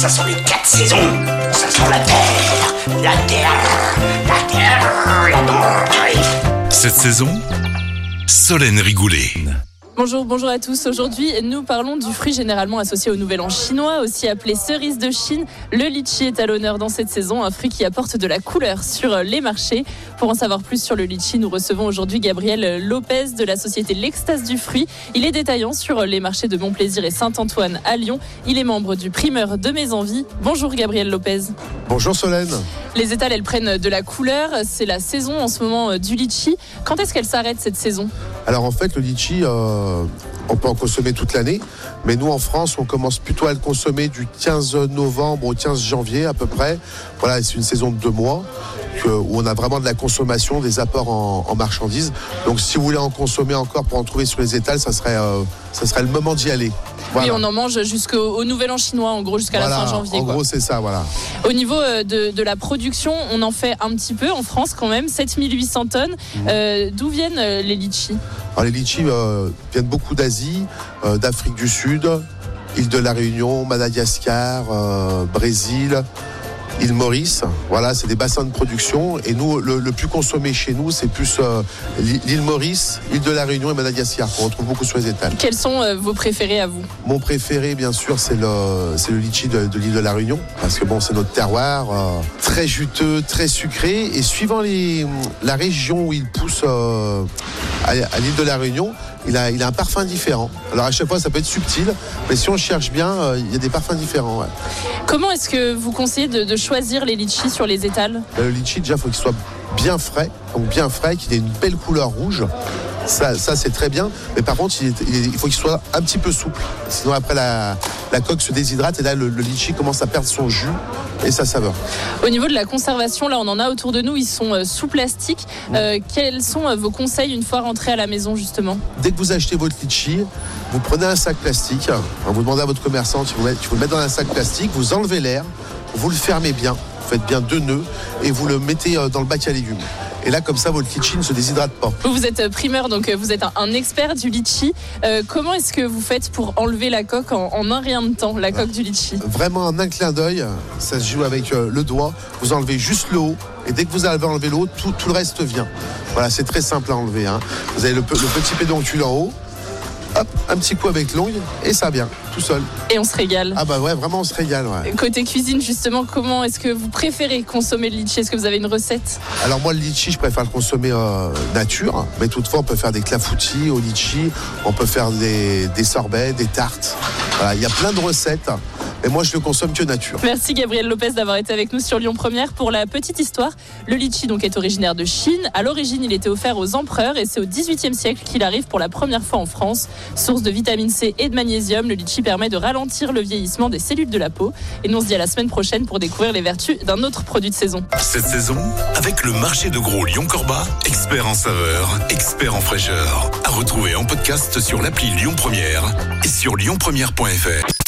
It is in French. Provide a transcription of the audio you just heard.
Ça sont les quatre saisons. Ça sent la terre, la terre, la terre, la terre. Cette saison, Solène Rigoulet. Bonjour, bonjour à tous. Aujourd'hui, nous parlons du fruit généralement associé au nouvel an chinois, aussi appelé cerise de Chine. Le litchi est à l'honneur dans cette saison, un fruit qui apporte de la couleur sur les marchés. Pour en savoir plus sur le litchi, nous recevons aujourd'hui Gabriel Lopez de la société L'Extase du fruit. Il est détaillant sur les marchés de Montplaisir et Saint-Antoine à Lyon. Il est membre du primeur de Mes Envies. Bonjour Gabriel Lopez. Bonjour Solène. Les étals, elles prennent de la couleur. C'est la saison en ce moment euh, du litchi. Quand est-ce qu'elle s'arrête cette saison? Alors en fait, le litchi, euh, on peut en consommer toute l'année, mais nous en France, on commence plutôt à le consommer du 15 novembre au 15 janvier à peu près. Voilà, c'est une saison de deux mois où on a vraiment de la consommation, des apports en, en marchandises. Donc si vous voulez en consommer encore pour en trouver sur les étals, ça serait, euh, ça serait le moment d'y aller. Oui, on en mange jusqu'au au nouvel an chinois, en gros, jusqu'à la fin janvier. En quoi. gros, c'est ça, voilà. Au niveau euh, de, de la production, on en fait un petit peu en France quand même, 7800 tonnes. Mhm. Euh, D'où viennent euh, les litchis? Alors les litchis euh, viennent beaucoup d'Asie, euh, d'Afrique du Sud, île de la Réunion, Madagascar, Brésil, île Maurice. Voilà, c'est des bassins de production. Et nous, le, le plus consommé chez nous, c'est plus euh, l'île Maurice, île de la Réunion et Madagascar qu'on retrouve beaucoup sur les étals. Quels sont euh, vos préférés à vous? Mon préféré, bien sûr, c'est le, c'est le litchi de, de l'île de la Réunion, parce que bon, c'est notre terroir, euh, très juteux, très sucré, et suivant les, la région où il pousse à, à l'île de la Réunion, il a, il a un parfum différent. Alors à chaque fois, ça peut être subtil, mais si on cherche bien, euh, il y a des parfums différents. ouais. Comment est-ce que vous conseillez de, de choisir les litchis sur les étals? Euh, Le litchi, déjà, il faut qu'il soit bien frais, donc bien frais, qu'il ait une belle couleur rouge. Ça, ça c'est très bien. Mais par contre, il, est- faut qu'il soit un petit peu souple. Sinon, après, la, la coque se déshydrate et là, le, le litchi commence à perdre son jus et sa saveur. Au niveau de la conservation, là on en a autour de nous, ils sont euh, sous plastique. Euh, quels sont euh, vos conseils une fois rentrés à la maison justement? Dès que vous achetez votre litchi, vous prenez un sac plastique, vous demandez à votre commerçant de vous le mettre dans un sac plastique, vous enlevez l'air, vous le fermez bien, faites bien deux nœuds et vous le mettez euh, dans le bac à légumes. Et là, comme ça, votre litchi ne se déshydrate pas. Vous, êtes euh, primeur, donc euh, vous êtes un, expert du litchi. Euh, comment est-ce que vous faites pour enlever la coque en, en un rien de temps, la coque du litchi? Vraiment en un clin d'œil, ça se joue avec le doigt. Vous enlevez juste le haut et dès que vous avez enlevé le haut, tout, tout le reste vient. Voilà, c'est très simple à enlever. hein. Vous avez le, le petit pédoncule en haut, hop, un petit coup avec l'ongle et ça vient tout seul. Et on se régale. Ah bah ouais, vraiment on se régale. Ouais. Côté cuisine, justement, comment est-ce que vous préférez consommer le litchi? Est-ce que vous avez une recette? Alors moi le litchi, je préfère le consommer euh, nature, mais toutefois on peut faire des clafoutis au litchi, on peut faire des, des sorbets, des tartes. Voilà, il y a plein de recettes, mais moi je le consomme que nature. Merci Gabriel Lopez d'avoir été avec nous sur Lyon Première pour la petite histoire. Le litchi donc est originaire de Chine. À l'origine, il était offert aux empereurs et c'est au XVIIIe siècle qu'il arrive pour la première fois en France. Source de vitamine C et de magnésium, le litchi permet de ralentir le vieillissement des cellules de la peau. Et nous on se dit à la semaine prochaine pour découvrir les vertus d'un autre produit de saison. Cette saison, avec le marché de gros Lyon-Corba, expert en saveur, expert en fraîcheur. À retrouver en podcast sur l'appli Lyon Première et sur lyonpremière.fr.